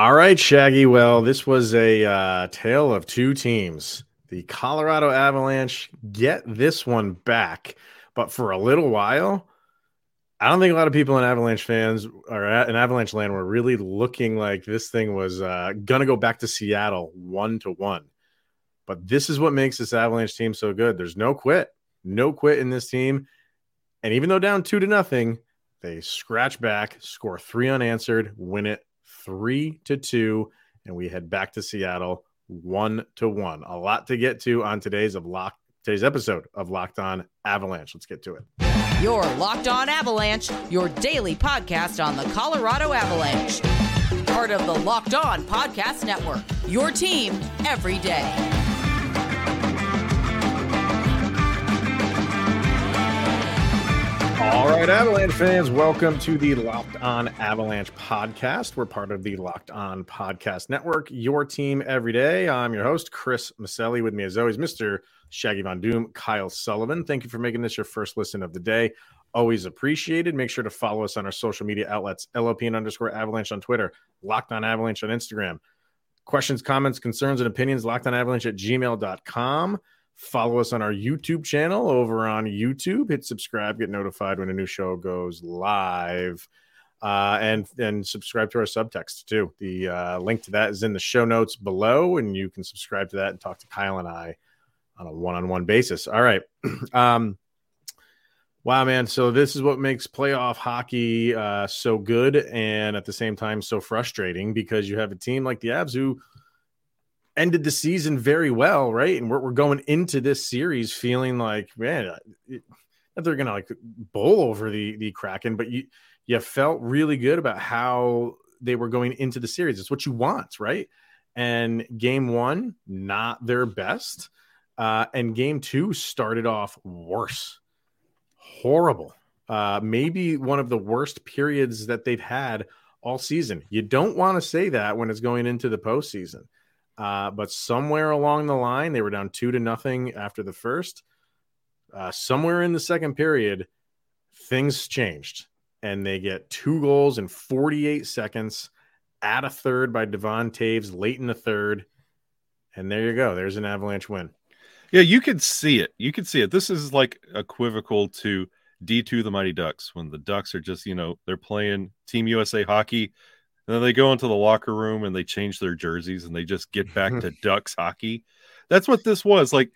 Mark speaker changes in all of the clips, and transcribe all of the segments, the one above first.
Speaker 1: All right, Shaggy. Well, this was a uh, tale of two teams. The Colorado Avalanche get this one back, but for a little while, I don't think a lot of people in Avalanche fans or in Avalanche land were really looking like this thing was uh, gonna go back to Seattle one to one. But this is what makes this Avalanche team so good. There's no quit, no quit in this team, and even though down two to nothing, they scratch back, score three unanswered, win it three to two, and we head back to Seattle one to one. A lot to get to on today's of Lock today's episode of Locked On Avalanche. Let's get to it.
Speaker 2: Your Locked On Avalanche, your daily podcast on the Colorado Avalanche. Part of the Locked On Podcast Network. Your team every day.
Speaker 1: All right, Avalanche fans, welcome to the Locked On Avalanche podcast. We're part of the Locked On Podcast Network, your team every day. I'm your host, Chris Maselli. With me, as always, Mr. Shaggy Von Doom, Kyle Sullivan. Thank you for making this your first listen of the day. Always appreciated. Make sure to follow us on our social media outlets, LOPN underscore Avalanche on Twitter, Locked On Avalanche on Instagram. Questions, comments, concerns, and opinions, locked on avalanche at gmail.com. Follow us on our YouTube channel over on YouTube. Hit subscribe, get notified when a new show goes live. Uh, and and subscribe to our subtext too. The uh, link to that is in the show notes below, and you can subscribe to that and talk to Kyle and I on a one-on-one basis. All right. um, wow, man. So this is what makes playoff hockey uh, so good, and at the same time so frustrating because you have a team like the Avs who ended the season very well, right? And we're, we're going into this series feeling like, man, it, they're gonna like bowl over the the Kraken, but you you felt really good about how they were going into the series. It's what you want, right? And game one, not their best. Uh, and game two started off worse, horrible. Uh, maybe one of the worst periods that they've had all season. You don't want to say that when it's going into the postseason. Uh, but somewhere along the line, they were down two to nothing after the first. Uh, somewhere in the second period, things changed, and they get two goals in 48 seconds. Add a third by Devon Toews late in the third, and there you go. There's an Avalanche win.
Speaker 3: Yeah, you could see it. You could see it. This is like equivocal to D2 the Mighty Ducks when the Ducks are just, you know, they're playing Team USA hockey and then they go into the locker room and they change their jerseys and they just get back to Ducks hockey. That's what this was. Like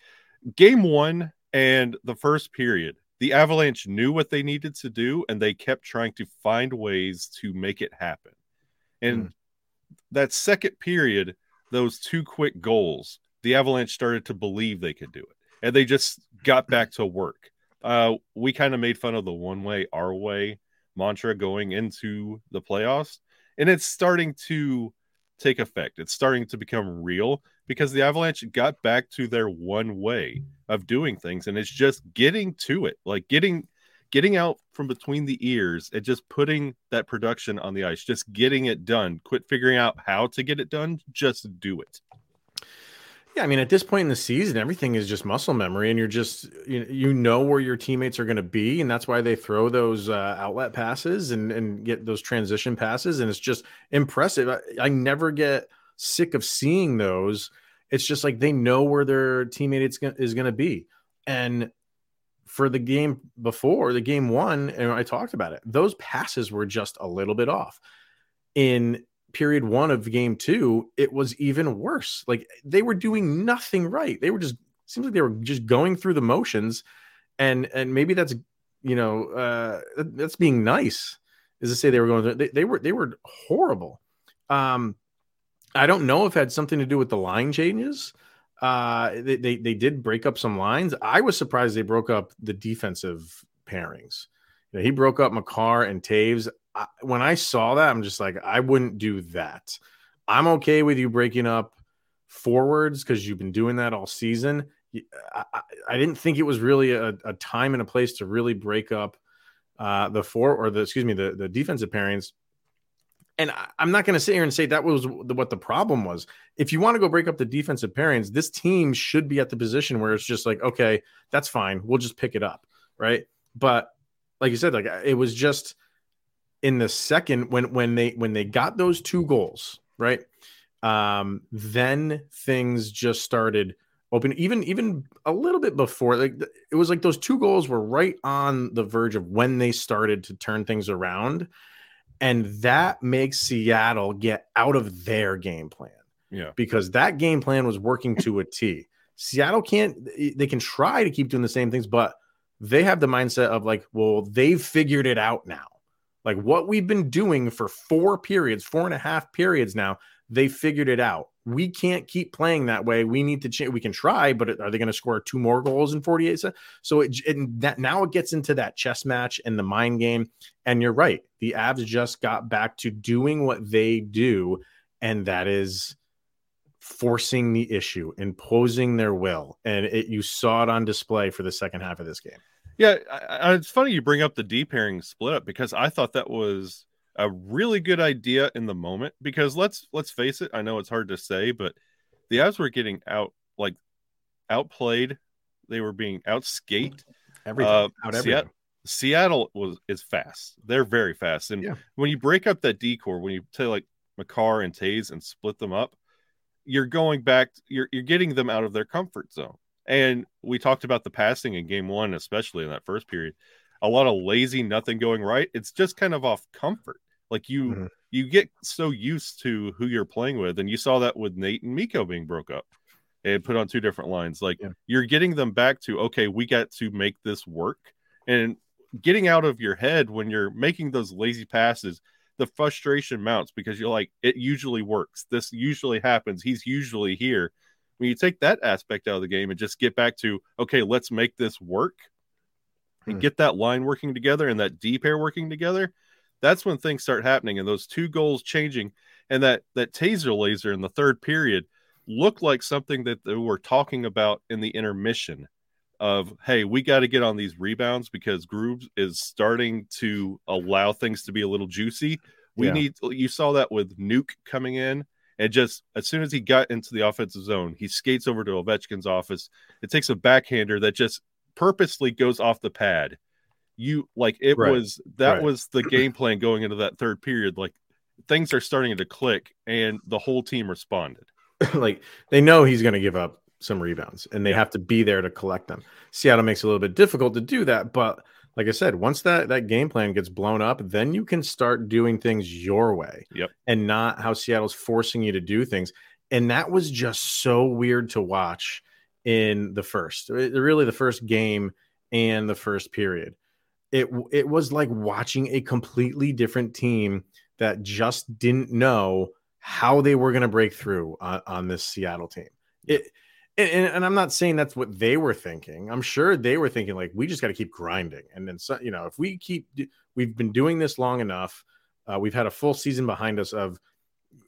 Speaker 3: game one and the first period, the Avalanche knew what they needed to do and they kept trying to find ways to make it happen. And mm. that second period, those two quick goals, the Avalanche started to believe they could do it. And they just got back to work. Uh, we kind of made fun of the one way, our way mantra going into the playoffs and it's starting to take effect. It's starting to become real because the Avalanche got back to their one way of doing things and it's just getting to it. Like getting getting out from between the ears and just putting that production on the ice, just getting it done. Quit figuring out how to get it done, just do it.
Speaker 1: Yeah, I mean, at this point in the season, everything is just muscle memory, and you're just you, you know where your teammates are going to be, and that's why they throw those uh, outlet passes and and get those transition passes, and it's just impressive. I, I never get sick of seeing those. It's just like they know where their teammate is going to be, and for the game before the game one, and I talked about it, those passes were just a little bit off. In period one of game two, it was even worse. Like they were doing nothing right. They were just seems like they were just going through the motions, and and maybe that's you know uh, that's being nice is to say they were going through, they, they were they were horrible. Um, I don't know if it had something to do with the line changes. Uh, they, they they did break up some lines. I was surprised they broke up the defensive pairings. You know, he broke up Makar and Toews. I, when I saw that, I'm just like, I wouldn't do that. I'm okay with you breaking up forwards because you've been doing that all season. I, I, I didn't think it was really a, a, time and a place to really break up uh, the four or the excuse me the the defensive pairings. And I, am not going to sit here and say that was the, what the problem was. If you want to go break up the defensive pairings, this team should be at the position where it's just like, okay, that's fine. We'll just pick it up, right? But like you said, like it was just in the second when when they when they got those two goals right? Um, then things just started open, even even a little bit before. Like it was like those two goals were right on the verge of when they started to turn things around, and that makes Seattle get out of their game plan.
Speaker 3: Yeah,
Speaker 1: because that game plan was working to a T. Seattle can't. They can try to keep doing the same things, but they have the mindset of like, well, they've figured it out now. Like what we've been doing for four periods, four and a half periods now, they figured it out. We can't keep playing that way. We need to change. We can try, but are they going to score two more goals in 48 seconds? So it, it, that now it gets into that chess match and the mind game. And you're right. The Avs just got back to doing what they do, and that is forcing the issue, imposing their will. And it, you saw it on display for the second half of this game.
Speaker 3: Yeah, I, I, it's funny you bring up the D pairing split up because I thought that was a really good idea in the moment. Because let's let's face it, I know it's hard to say, but the Avs were getting out like outplayed. They were being outskate.
Speaker 1: Everything uh, out
Speaker 3: Seattle, Seattle was is fast. They're very fast, and yeah. when you break up that decor, when you take like Makar and Toews and split them up, you're going back. You're you're getting them out of their comfort zone. And we talked about the passing in game one, especially in that first period. A lot of lazy, nothing going right. It's just kind of off comfort. Like you mm-hmm. you get so used to who you're playing with. And you saw that with Nate and Mikko being broke up and put on two different lines. Like yeah. you're getting them back to, okay, we got to make this work. And getting out of your head when you're making those lazy passes, the frustration mounts because you're like, it usually works. This usually happens. He's usually here when you take that aspect out of the game and just get back to okay let's make this work and hmm. get that line working together and that D pair working together that's when things start happening and those two goals changing and that that taser laser in the third period looked like something that they were talking about in the intermission of hey we got to get on these rebounds because grooves is starting to allow things to be a little juicy we yeah. need you saw that with nuke coming in and just as soon as he got into the offensive zone, he skates over to Ovechkin's office. It takes a backhander that just purposely goes off the pad. You like it right. was that right. was the game plan going into that third period. Like things are starting to click, and the whole team responded.
Speaker 1: like they know he's going to give up some rebounds, and they yeah. have to be there to collect them. Seattle makes it a little bit difficult to do that, but like I said, once that that game plan gets blown up, then you can start doing things your way.
Speaker 3: Yep.
Speaker 1: And not how Seattle's forcing you to do things. And that was just so weird to watch in the first, uh, really the first game and the first period. It it was like watching a completely different team that just didn't know how they were going to break through on, on this Seattle team. It and, and, I'm not saying that's what they were thinking. I'm sure they were thinking like we just got to keep grinding, and then so, you know if we keep we've been doing this long enough, uh, we've had a full season behind us of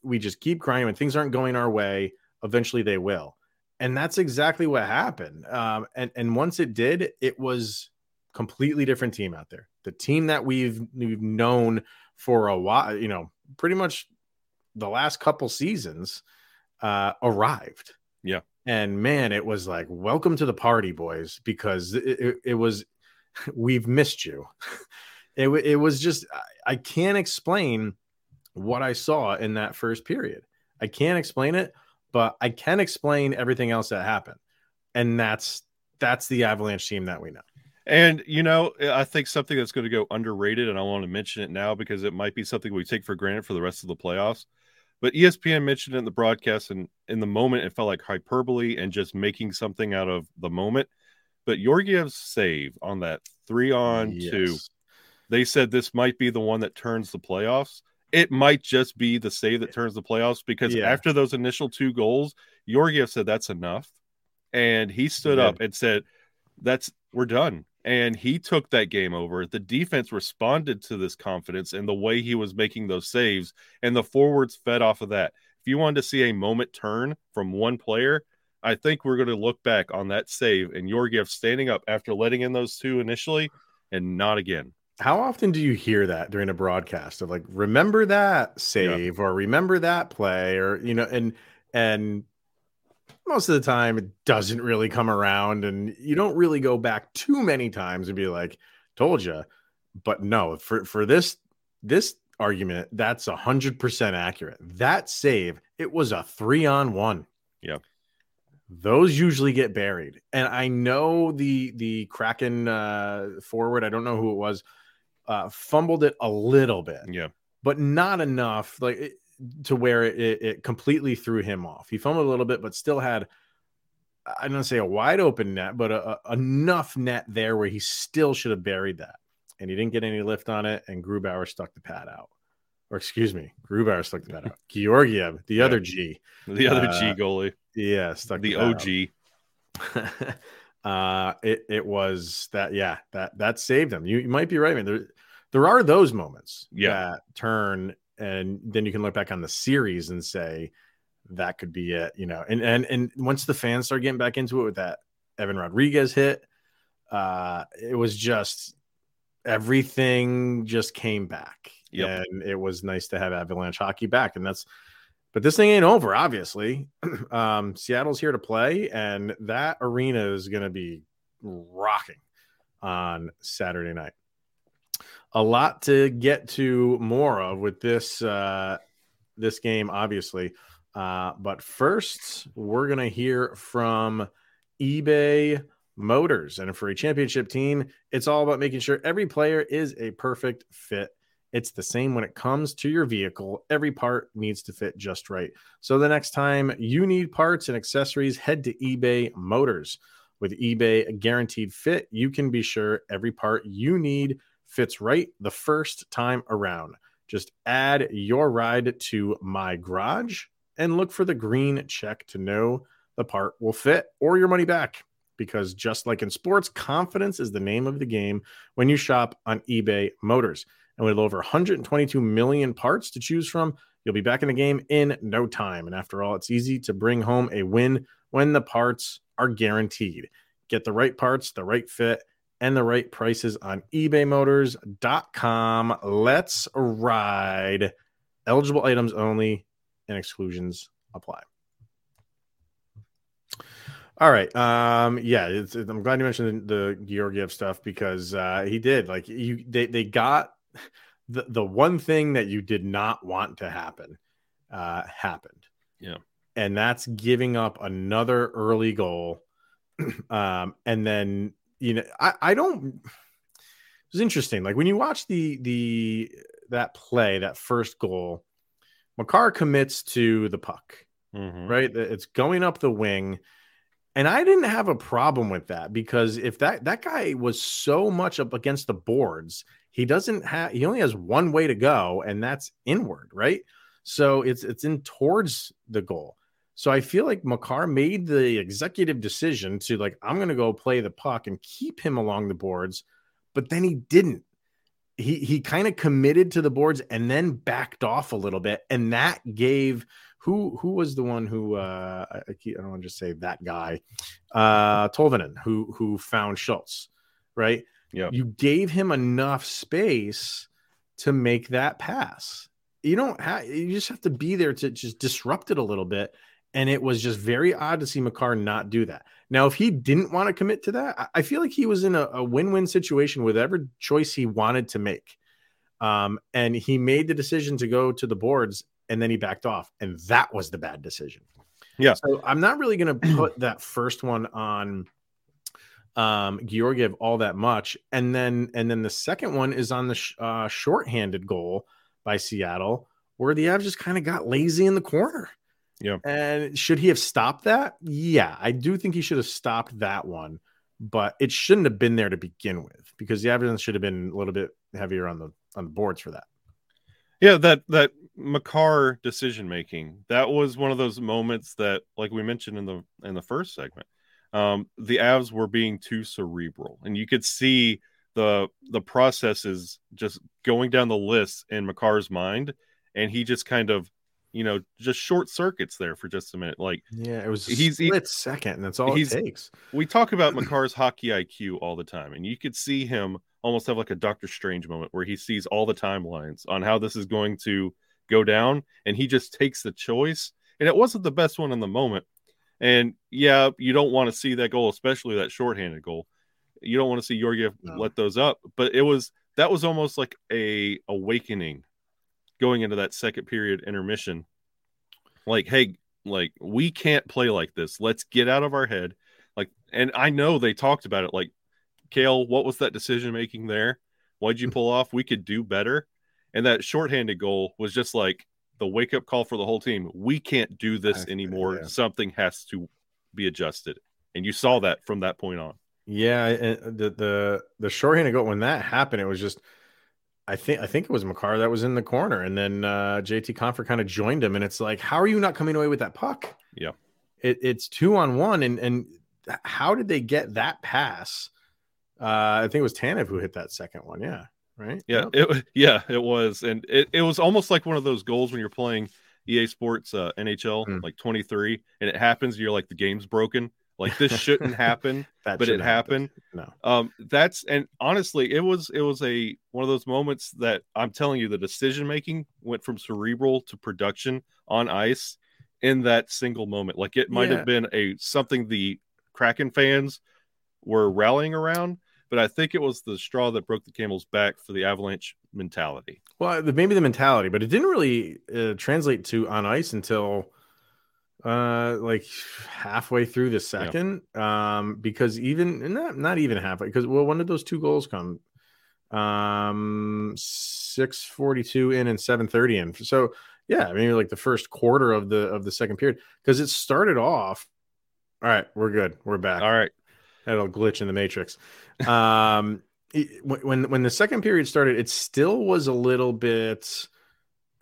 Speaker 1: we just keep grinding. When things aren't going our way, eventually they will, and that's exactly what happened. Um, and and once it did, it was completely different team out there. The team that we've we've known for a while, you know, pretty much the last couple seasons uh, arrived.
Speaker 3: Yeah
Speaker 1: and man it was like welcome to the party boys because it, it, it was we've missed you. It, it was just I, can't explain what i saw in that first period. I can't explain it but i can explain everything else that happened and that's that's the avalanche team that we know.
Speaker 3: And you know eh, i think something that's going to go underrated and i want to mention it now because it might be something we take for granted for the rest of the playoffs but ESPN mentioned it in the broadcast, and in the moment, it felt like hyperbole and just making something out of the moment. But Georgiev's save on that three on yes. two, they said this might be the one that turns the playoffs. It might just be the save that turns the playoffs because yeah. after those initial two goals, Georgiev said that's enough. And he stood yeah. up and said, That's we're done and he took that game over. The defense responded to this confidence and the way he was making those saves, and the forwards fed off of that. If you wanted to see a moment turn from one player, I think we're going to look back on that save and Georgiev standing up after letting in those two initially and not again.
Speaker 1: How often do you hear that during a broadcast of like, remember that save yeah. or remember that play or, you know, and, and most of the time it doesn't really come around and you don't really go back too many times and be like told you but no for for this this argument, that's a hundred percent accurate. That save, it was a three on one.
Speaker 3: yeah
Speaker 1: Those usually get buried. And I know the the Kraken uh forward, I don't know who it was, uh fumbled it a little bit,
Speaker 3: Yeah.
Speaker 1: but not enough like it, to where it, it, completely threw him off. He fumbled a little bit, but still had I don't say a wide open net, but a, a- enough net there where he still should have buried that. And he didn't get any lift on it, and Grubauer stuck the pad out. Or excuse me, Grubauer stuck the pad out. Georgiev, the
Speaker 3: Yeah.
Speaker 1: other G,
Speaker 3: The other
Speaker 1: Uh,
Speaker 3: G goalie,
Speaker 1: yeah, stuck
Speaker 3: the
Speaker 1: out.
Speaker 3: OG.
Speaker 1: uh it it was that yeah that that saved him you, you might be right man there there are those moments
Speaker 3: Yeah.
Speaker 1: that turn and then you can look back on the series and say that could be it you know and and and once the fans start getting back into it with that Evan Rodrigues hit uh it was just everything just came back.
Speaker 3: Yep.
Speaker 1: and it was nice to have avalanche hockey back and that's but this thing ain't over obviously. Um seattle's here to play and that arena is going to be rocking on saturday night a lot to get to more of with this uh this game obviously uh but first we're to hear from ebay motors and for a championship team it's all about making sure every player is a perfect fit it's the same when it comes to your vehicle. Every part needs to fit just right. So the next time you need parts and accessories, head to eBay Motors. With eBay Guaranteed Fit, you can be sure every part you need fits right the first time around. Just add your ride to My Garage and look for the green check to know the part will fit or your money back. Because just like in sports, confidence is the name of the game when you shop on eBay Motors. And with over 122 million parts to choose from, you'll be back in the game in no time. And after all, it's easy to bring home a win when the parts are guaranteed. Get the right parts, the right fit, and the right prices on ebaymotors.com. Let's ride. Eligible items only and exclusions apply. All right. Um, yeah, it's, I'm glad you mentioned the Georgiev stuff because uh, he did. Like you, they they got the the one thing that you did not want to happen uh, happened.
Speaker 3: Yeah.
Speaker 1: and that's giving up another early goal. um, and then you know, I I don't. It was interesting. Like when you watch the the that play, that first goal, Makar commits to the puck
Speaker 3: Mhm.
Speaker 1: right? It's going up the wing. And I didn't have a problem with that because if that that guy was so much up against the boards, he doesn't have he only has one way to go, and that's inward, right? So it's it's in towards the goal. So I feel like Makar made the executive decision to like, I'm gonna go play the puck and keep him along the boards, but then he didn't. He he kind of committed to the boards and then backed off a little bit, and that gave who who was the one who uh I, I don't want to just say that guy uh Tolvanen who who found Schultz right?
Speaker 3: Yeah,
Speaker 1: you gave him enough space to make that pass. You don't have you just have to be there to just disrupt it a little bit and it was just very odd to see Makar not do that. Now if he didn't want to commit to that I- feel like he was in a, a win-win situation with every choice he wanted to make. Um and he made the decision to go to the boards and then he backed off and that was the bad decision.
Speaker 3: Yeah.
Speaker 1: so i'm not really going to put that first one on um georgiev all that much. And then and then the second one is on the sh- uh shorthanded goal by seattle where the avs just kind of got lazy in the corner
Speaker 3: Yeah.
Speaker 1: and should he have stopped that yeah i do think he should have stopped that one but it shouldn't have been there to begin with because the evidence should have been a little bit heavier on the on the boards for that
Speaker 3: Yeah, that that Makar decision making. That was one of those moments that, like we mentioned in the in the first segment, um, the Avs were being too cerebral, and you could see the the processes just going down the list in Makar's mind, and he just kind of, you know, just short circuits there for just a minute. Like
Speaker 1: Yeah, it was
Speaker 3: He's- he-
Speaker 1: split second, and that's all it takes.
Speaker 3: we talk about Makar's hockey IQ all the time, and you could see him almost have like a Doctor Strange moment where he sees all the timelines on how this is going to go down, and he just takes the choice. And it wasn't the best one in the moment. And yeah, you don't want to see that goal, especially that shorthanded goal. You don't want to see Georgiev
Speaker 1: No.
Speaker 3: let those up, but it was that was almost like a awakening going into that second period intermission. Like, hey, like we can't play like this. Let's get out of our head. Like, and I know they talked about it. Like, kale what was that decision making there? Why'd you pull off? We could do better. And that shorthanded goal was just like the wake up call for the whole team. We can't do this anymore. Yeah. Something has to be adjusted. And you saw that from that point on.
Speaker 1: Yeah, the the the shorthanded goal when that happened, it was just I think I think it was Makar that was in the corner, and then uh, JT Compher kind of joined him, and it's like, how are you not coming away with that puck?
Speaker 3: Yeah,
Speaker 1: it, it's two on one, and and how did they get that pass? Uh, I think it was Tanev who hit that second one. Yeah, right.
Speaker 3: Yeah, yep. it yeah it was, and it, it was almost like one of those goals when you're playing EA Sports uh, NHL mm. like 23, and it happens, you're like the game's broken like this shouldn't happen, but it happened.
Speaker 1: No.
Speaker 3: Um, that's and honestly, it was it was a one of those moments that I'm telling you, the decision making went from cerebral to production on ice in that single moment. Like it might yeah. have been a something the Kraken fans were rallying around, but I think it was the straw that broke the camel's back for the Avalanche mentality.
Speaker 1: Well, maybe the mentality, but it didn't really uh, translate to on ice until uh like halfway through the second yeah. um because even not not even halfway because well when did those two goals come? Um 642 in and 730 in. So yeah maybe like the first quarter of the of the second period because it started off all right we're good we're back.
Speaker 3: All right.
Speaker 1: That'll glitch in the matrix. Um it, when when the second period started it still was a little bit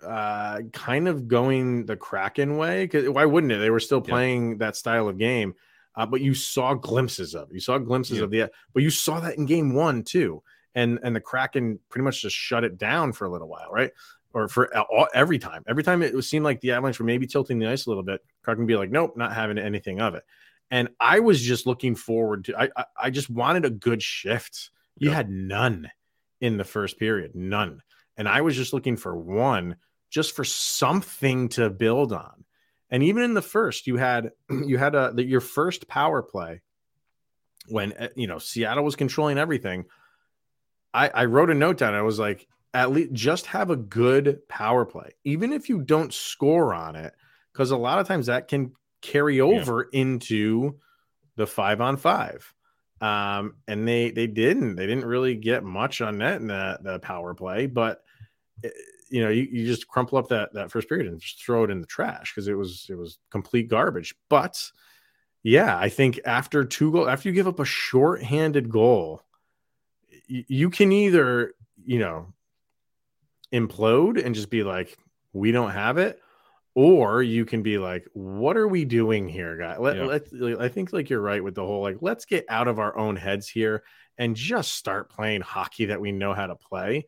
Speaker 1: uh, kind of going the Kraken way. Because why wouldn't it? They were still playing yeah. that style of game, uh, but you saw glimpses of. You saw glimpses yeah. of the. But you saw that in game one too, and and the Kraken pretty much just shut it down for a little while, right? Or for all, every time, every time it seemed like the Avalanche were maybe tilting the ice a little bit, Kraken be like, "Nope, not having anything of it." And I was just looking forward to. I I, I just wanted a good shift. You had none in the first period, none, and I was just looking for one just for something to build on. And even in the first, you had you had a your first power play when eh, you know Seattle was controlling everything. I, I wrote a note down. I was like, at least just have a good power play, even if you don't score on it, because a lot of times that can carry over yeah. into the five on five. Um, and they they didn't they didn't really get much on net in the, the power play, but eh, you know, you, you just crumple up that that first period and just throw it in the trash because it was it was complete garbage. But yeah, I think after two goal, after you give up a short-handed goal, you, you can either you know implode and just be like, we don't have it, or you can be like, what are we doing here, guy? Let, yeah. let I think like you're right with the whole like, let's get out of our own heads here and just start playing hockey that we know how to play.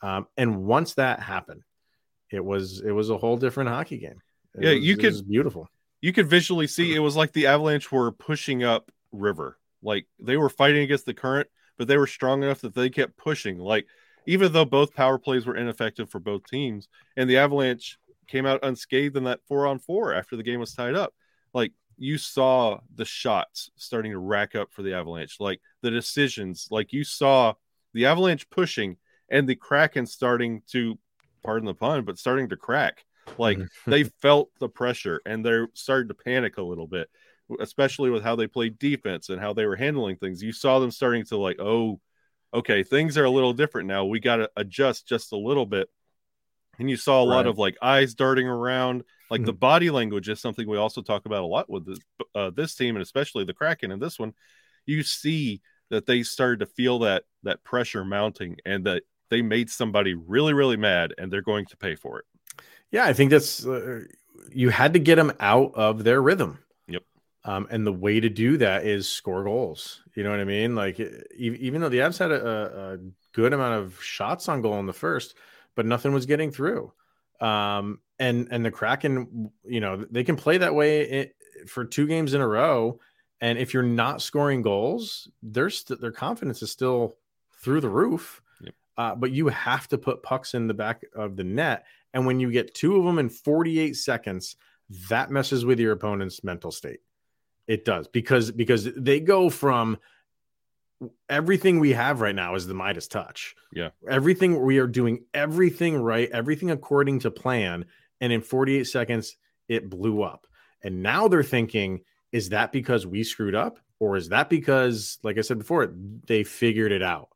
Speaker 1: Um, and once that happened, it was it was a whole different hockey game. It
Speaker 3: yeah,
Speaker 1: was,
Speaker 3: you could
Speaker 1: beautiful.
Speaker 3: You could visually see it was like the Avalanche were pushing up river. Like they were fighting against the current, but they were strong enough that they kept pushing. Like even though both power plays were ineffective for both teams, and the Avalanche came out unscathed in that four on four after the game was tied up. Like you saw the shots starting to rack up for the Avalanche, like the decisions, like you saw the Avalanche pushing and the Kraken starting to, pardon the pun, but starting to crack. Like they felt the pressure and they started to panic a little bit, especially with how they played defense and how they were handling things. You saw them starting to like, oh, okay, things are a little different now. We got to adjust just a little bit. And you saw a right. lot of like eyes darting around. Like mm-hmm. the body language is something we also talk about a lot with this, uh, this team and especially the Kraken and this one. You see that they started to feel that that pressure mounting and that they made somebody really, really mad and they're going to pay for it.
Speaker 1: Yeah, I think that's uh, you had to get them out of their rhythm.
Speaker 3: Yep.
Speaker 1: Um, and the way to do that is score goals. You know what I mean? Like, even though the Avs had a, a good amount of shots on goal in the first, but nothing was getting through. Um, and and the Kraken, you know, they can play that way for two games in a row. And if you're not scoring goals, their st- their confidence is still through the roof uh, but you have to put pucks in the back of the net. And when you get two of them in 48 seconds, that messes with your opponent's mental state. It does because because they go from everything we have right now is the Midas touch.
Speaker 3: Yeah.
Speaker 1: Everything we are doing everything right, everything according to plan. And in 48 seconds, it blew up. And now they're thinking, is that because we screwed up? Or is that because, like I said before, they figured it out?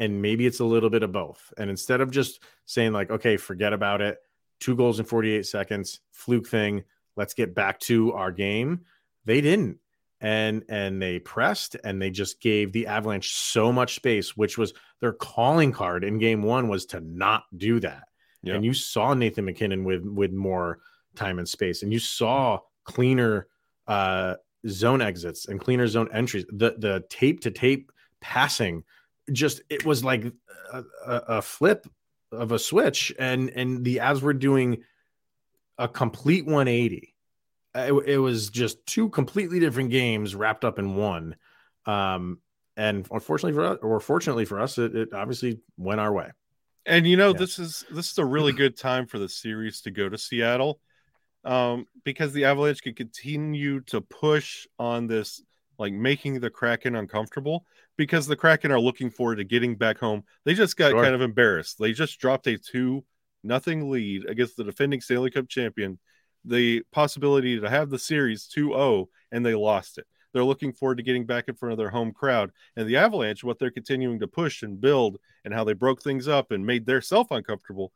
Speaker 1: And maybe it's a little bit of both. And instead of just saying, like, okay, forget about it, two goals in 48 seconds, fluke thing, let's get back to our game, they didn't and and they pressed and they just gave the Avalanche so much space, which was their calling card in game one was to not do that. And you saw Nathan MacKinnon with with more time and space, and you saw cleaner uh, zone exits and cleaner zone entries. The the tape to tape passing, just it was like a, a flip of a switch, and and the Avs were doing a complete 180 it, it, was just two completely different games wrapped up in one. Um, and unfortunately for us, or fortunately for us, it, it obviously went our way.
Speaker 3: And you know, yeah. this is this is a really good time for the series to go to Seattle, um, because the Avalanche can continue to push on this, like making the Kraken uncomfortable. Because the Kraken are looking forward to getting back home. They just got sure. kind of embarrassed. They just dropped a two nothing lead against the defending Stanley Cup champion the possibility to have the series 2-0 and they lost it. They're looking forward to getting back in front of their home crowd. And the Avalanche, what they're continuing to push and build and how they broke things up and made their self uncomfortable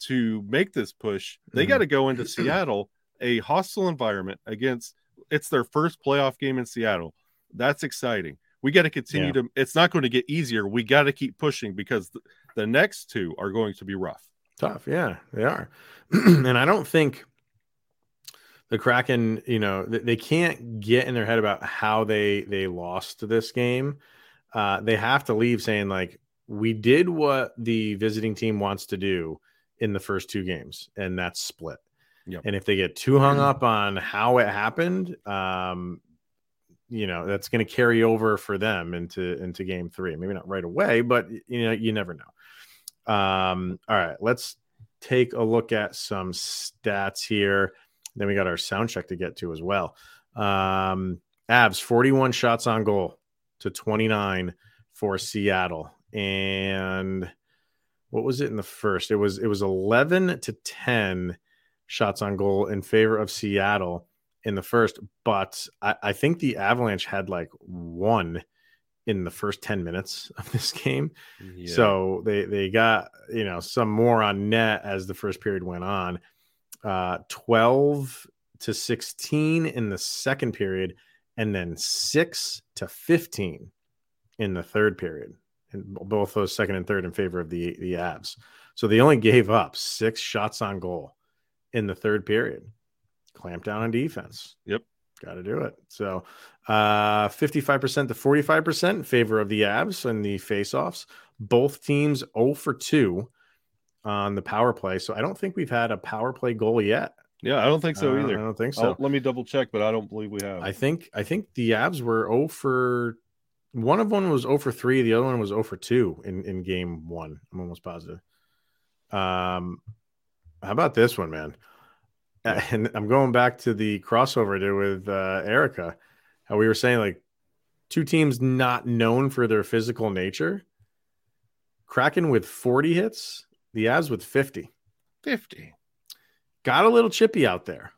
Speaker 3: to make this push, they mm-hmm. got to go into Seattle, a hostile environment against it's their first playoff game in Seattle. That's exciting. We got to continue yeah. to it's not going to get easier. We got to keep pushing because the, the next two are going to be rough.
Speaker 1: Tough. Yeah, they are. and I don't think the Kraken, you know, they can't get in their head about how they they lost this game. Uh, they have to leave saying like we did what the visiting team wants to do in the first two games, and that's split. Yep. And if they get too hung up on how it happened, um, you know, that's going to carry over for them into into game three. Maybe not right away, but you know, you never know. Um, all right, let's take a look at some stats here. Then we got our sound check to get to as well. Um, Avs 41 shots on goal to 29 for Seattle. And what was it in the first? It was it was 11 to 10 shots on goal in favor of Seattle in the first, but I, I think the Avalanche had like one in the first 10 minutes of this game. Yeah. So they they got, you know, some more on net as the first period went on uh, 12 to 16 in the second period, and then 6 to 15 in the third period. And both those second and third in favor of the, the Avs. So they only gave up six shots on goal in the third period. Clamp down on defense.
Speaker 3: Yep.
Speaker 1: Got to do it. So uh, 55% to 45% in favor of the Avs and the faceoffs. Both teams 0 for 2 on the power play. So I don't think we've had a power play goal yet.
Speaker 3: Yeah, I don't think so
Speaker 1: uh,
Speaker 3: either.
Speaker 1: I don't think so.
Speaker 3: I'll, let me double check, but I don't believe we have.
Speaker 1: I think I think the abs were 0 for one of one was 0 for 3, the other one was 0 for 2 in in game 1. I'm almost positive. Um how about this one, man? And I'm going back to the crossover I did with uh, Erica. How we were saying like two teams not known for their physical nature. Kraken with 40 hits the Avs with 50.
Speaker 3: 50.
Speaker 1: Got a little chippy out there.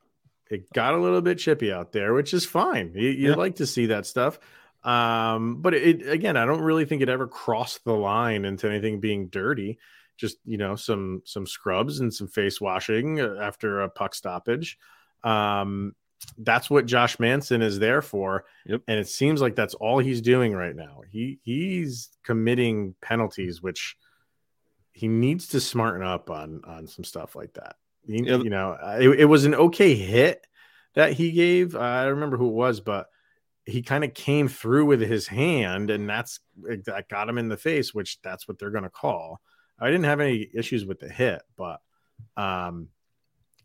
Speaker 1: It got a little bit chippy out there, which is fine. You, you yeah. like to see that stuff. Um, but it again, I don't really think it ever crossed the line into anything being dirty. Just you know, some some scrubs and some face washing after a puck stoppage. Um, that's what Josh Manson is there for.
Speaker 3: Yep.
Speaker 1: And it seems like that's all he's doing right now. He he's committing penalties, which he needs to smarten up on on some stuff like that. He, yeah. You know, it, it, was an okay hit that he gave. Uh, I don't remember who it was, but he kind of came through with his hand, and that's that got him in the face, which that's what they're going to call. I didn't have any issues with the hit, but um,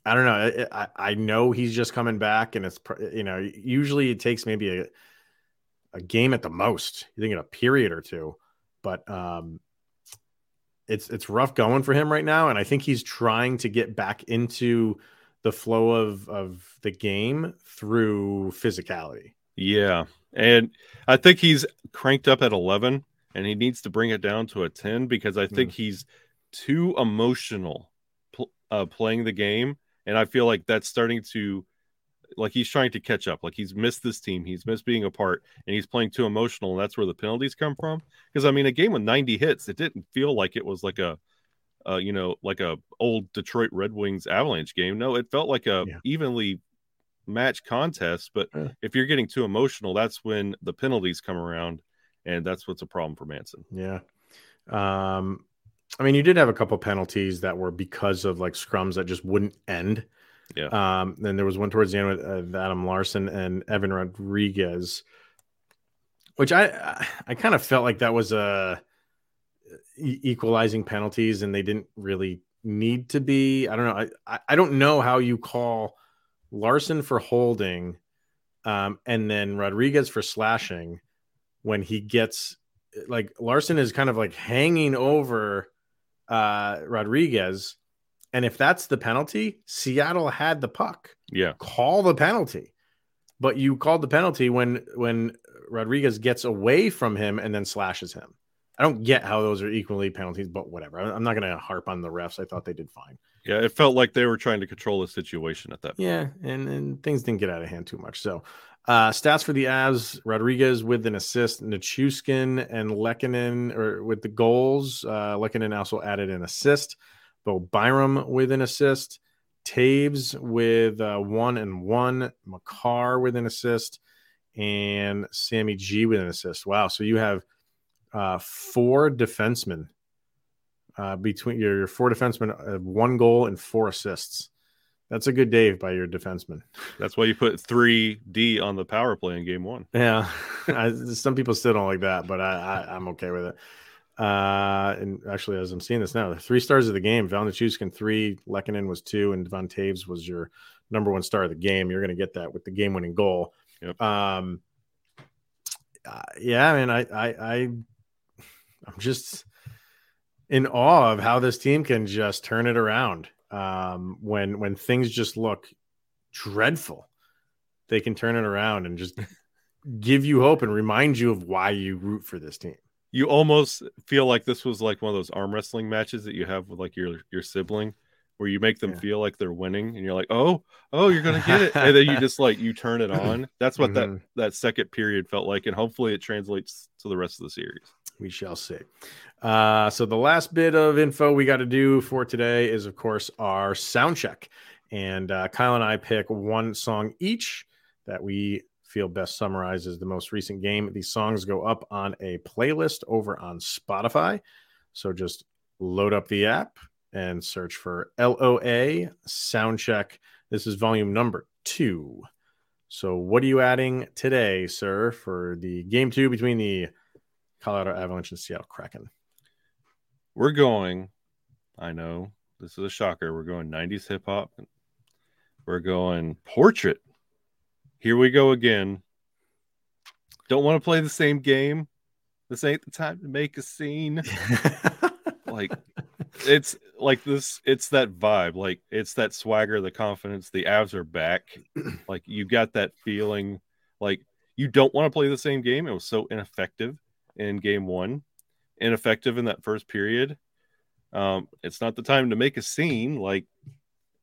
Speaker 1: I don't know. I, I know he's just coming back, and it's you know usually it takes maybe a a game at the most. You think in a period or two, but um, it's it's rough going for him right now, and I think he's trying to get back into the flow of of the game through physicality.
Speaker 3: Yeah, And I think he's cranked up at 11 and he needs to bring it down to a 10 because I think mm. he's too emotional pl- uh, playing the game. And I feel like that's starting to, like, he's trying to catch up. Like, he's missed this team, he's missed being a part, and he's playing too emotional. And that's where the penalties come from. Because, I mean, a game with 90 hits, it didn't feel like it was like a, uh, you know, like a old Detroit Red Wings Avalanche game. No, it felt like a yeah. evenly match contest. But yeah. if you're getting too emotional, that's when the penalties come around, and that's what's a problem for Manson.
Speaker 1: Yeah. Um, I mean, you did have a couple penalties that were because of like scrums that just wouldn't end.
Speaker 3: Yeah.
Speaker 1: Um, then there was one towards the end with uh, Adam Larsson and Evan Rodrigues, which I I, I kind of felt like that was a equalizing penalties, and they didn't really need to be. I don't know. I I don't know how you call Larson for holding, um, and then Rodriguez for slashing when he gets like Larsson is kind of like hanging over uh, Rodrigues. And if that's the penalty, Seattle had the puck.
Speaker 3: Yeah.
Speaker 1: Call the penalty. But you called the penalty when when Rodrigues gets away from him and then slashes him. I don't get how those are equally penalties, but whatever. I'm not going to harp on the refs. I thought they did fine.
Speaker 3: Yeah, it felt like they were trying to control the situation at that point.
Speaker 1: Yeah, and, and things didn't get out of hand too much. So, uh, stats for the Avs: Rodrigues with an assist, Nichushkin and Lehkonen or with the goals. Uh, also added an assist. Bo Byram with an assist. Toews with uh, one and one. Makar with an assist, and Sammy G with an assist. Wow! So you have uh, four defensemen uh, between your, your four defensemen, uh, one goal and four assists. That's a good Dave by your defenseman.
Speaker 3: That's why you put three D on the power play in game one.
Speaker 1: Yeah, I, some people still don't like that, but I, I am okay with it. Uh, and actually, as I'm seeing this now, the three stars of the game: Val Nichushkin three, Lehkonen was two, and Devon Toews was your number one star of the game. You're going to get that with the game-winning goal.
Speaker 3: Yep.
Speaker 1: Um, uh, yeah, I mean, I, I, I, I'm just in awe of how this team can just turn it around um, when when things just look dreadful. They can turn it around and just give you hope and remind you of why you root for this team.
Speaker 3: You almost feel like this was like one of those arm wrestling matches that you have with like your your sibling where you make them yeah. feel like they're winning and you're like, "Oh, oh, you're going to get it." and then you just like you turn it on. That's what mm-hmm. that that second period felt like and hopefully it translates to the rest of the series.
Speaker 1: We shall see. Uh, so the last bit of info we got to do for today is, of course, our sound check. And uh, Kyle and I pick one song each that we feel best summarizes the most recent game. These songs go up on a playlist over on Spotify. So just load up the app and search for LOA Soundcheck. This is volume number two. So, what are you adding today, sir, for the game two between the Colorado Avalanche and Seattle Kraken?
Speaker 3: We're going, I know this is a shocker. We're going 90s hip hop. We're going portrait. Here we go again. Don't want to play the same game. This ain't the time to make a scene. like it's like this it's that vibe like it's that swagger the confidence the Avs are back like you got that feeling like you don't want to play the same game it was so ineffective in game one ineffective in that first period. Um, it's not the time to make a scene. Like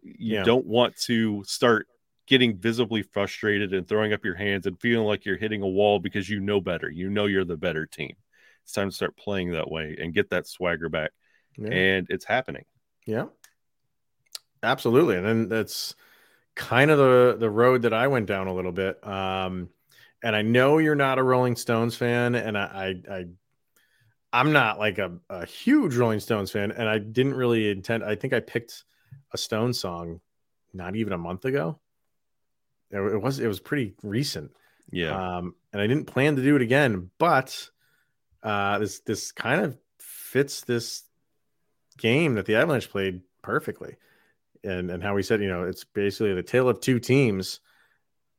Speaker 3: you yeah. don't want to start getting visibly frustrated and throwing up your hands and feeling like you're hitting a wall because you know better. You know you're the better team. It's time to start playing that way and get that swagger back. Yeah. And it's happening.
Speaker 1: Yeah. Absolutely. And then that's kind of the the road that I went down a little bit. Um and I know you're not a Rolling Stones fan, and I, I, I I'm not like a, a huge Rolling Stones fan, and I didn't really intend. I think I picked a Stone song not even a month ago. It, it was it was pretty recent.
Speaker 3: Yeah.
Speaker 1: Um, and I didn't plan to do it again, but uh, this this kind of fits this game that the Avalanche played perfectly, and and how we said you know it's basically the tale of two teams,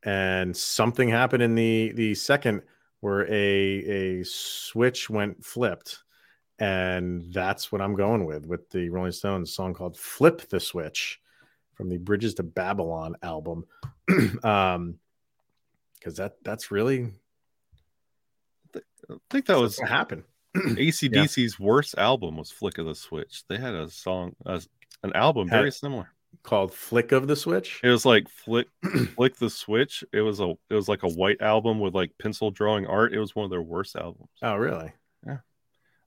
Speaker 1: and something happened in the the second where a a switch went flipped and that's what i'm going with with the rolling stones song called flip the switch from the bridges to babylon album um because that that's really
Speaker 3: I think that was
Speaker 1: happened.
Speaker 3: ACDC's worst album was Flick of the Switch. They had a song, uh, an album
Speaker 1: Had-
Speaker 3: very similar.
Speaker 1: Called Flick of the Switch.
Speaker 3: It was like flick, flick the switch. It was a, it was like a white album with like pencil drawing art. It was one of their worst albums.
Speaker 1: Oh, really? Yeah.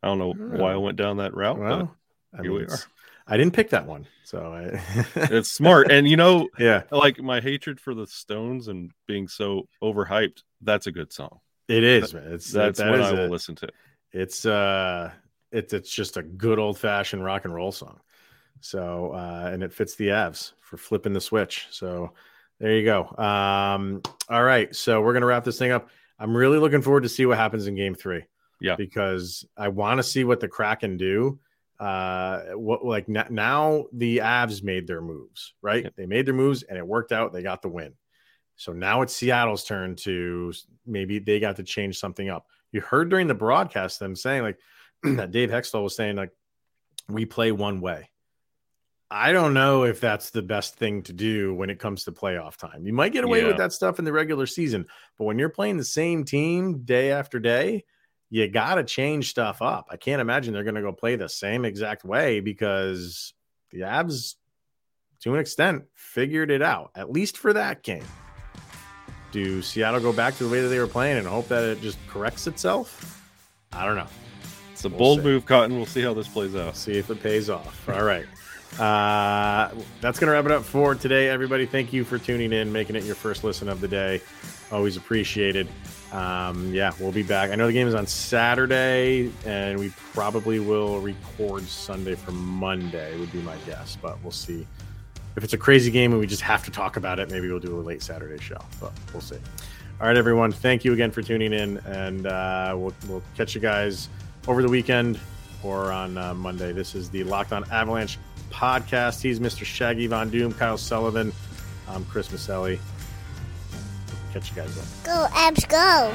Speaker 3: I don't know why I went down that route,
Speaker 1: Well, I,
Speaker 3: here
Speaker 1: mean,
Speaker 3: we
Speaker 1: it's- I didn't pick that one, so I,
Speaker 3: it's smart. And you know,
Speaker 1: yeah,
Speaker 3: like my hatred for the Stones and being so overhyped. That's a good song.
Speaker 1: it is. Man. It's
Speaker 3: That's
Speaker 1: that
Speaker 3: what
Speaker 1: is
Speaker 3: I will
Speaker 1: a-
Speaker 3: listen to.
Speaker 1: It's uh, it's it's just a good old fashioned rock and roll song. So uh, and it fits the Avs for flipping the switch. So there you go. Um, all right, so we're gonna wrap this thing up. I'm really looking forward to see what happens in Game Three.
Speaker 3: Yeah.
Speaker 1: because I want to see what the Kraken do. Uh, what like n- now the Avs made their moves, right?
Speaker 3: Yep.
Speaker 1: They made their moves and it worked out. They got the win. So now it's Seattle's turn to maybe they got to change something up. You heard during the broadcast them saying like that Dave Hakstol was saying like we play one way. I don't know if that's the best thing to do when it comes to playoff time. You might get away with that stuff in the regular season, but when you're playing the same team day after day, you got to change stuff up. I can't imagine they're going to go play the same exact way because the Avs, to an extent, figured it out, at least for that game. Do Seattle go back to the way that they were playing and hope that it just corrects itself? I don't know.
Speaker 3: It's a
Speaker 1: We'll
Speaker 3: bold
Speaker 1: see.
Speaker 3: move, Cotton. We'll see how this plays out.
Speaker 1: See if it pays off. All right. Uh, that's going to wrap it up for today, everybody. Thank you for tuning in, making it your first listen of the day. Always appreciated. Um, yeah, we'll be back. I know the game is on Saturday, and we probably will record Sunday for Monday, would be my guess, but we'll see. If it's a crazy game and we just have to talk about it, maybe we'll do a late Saturday show, but we'll see. All right, everyone. Thank you again for tuning in, and uh, we'll, we'll catch you guys over the weekend or on uh, Monday. This is the Locked On Avalanche podcast. He's Mr. Shaggy Von Doom, Kyle Sullivan. I'm Chris Maselli. Catch you guys then.
Speaker 4: Go, Avs, go.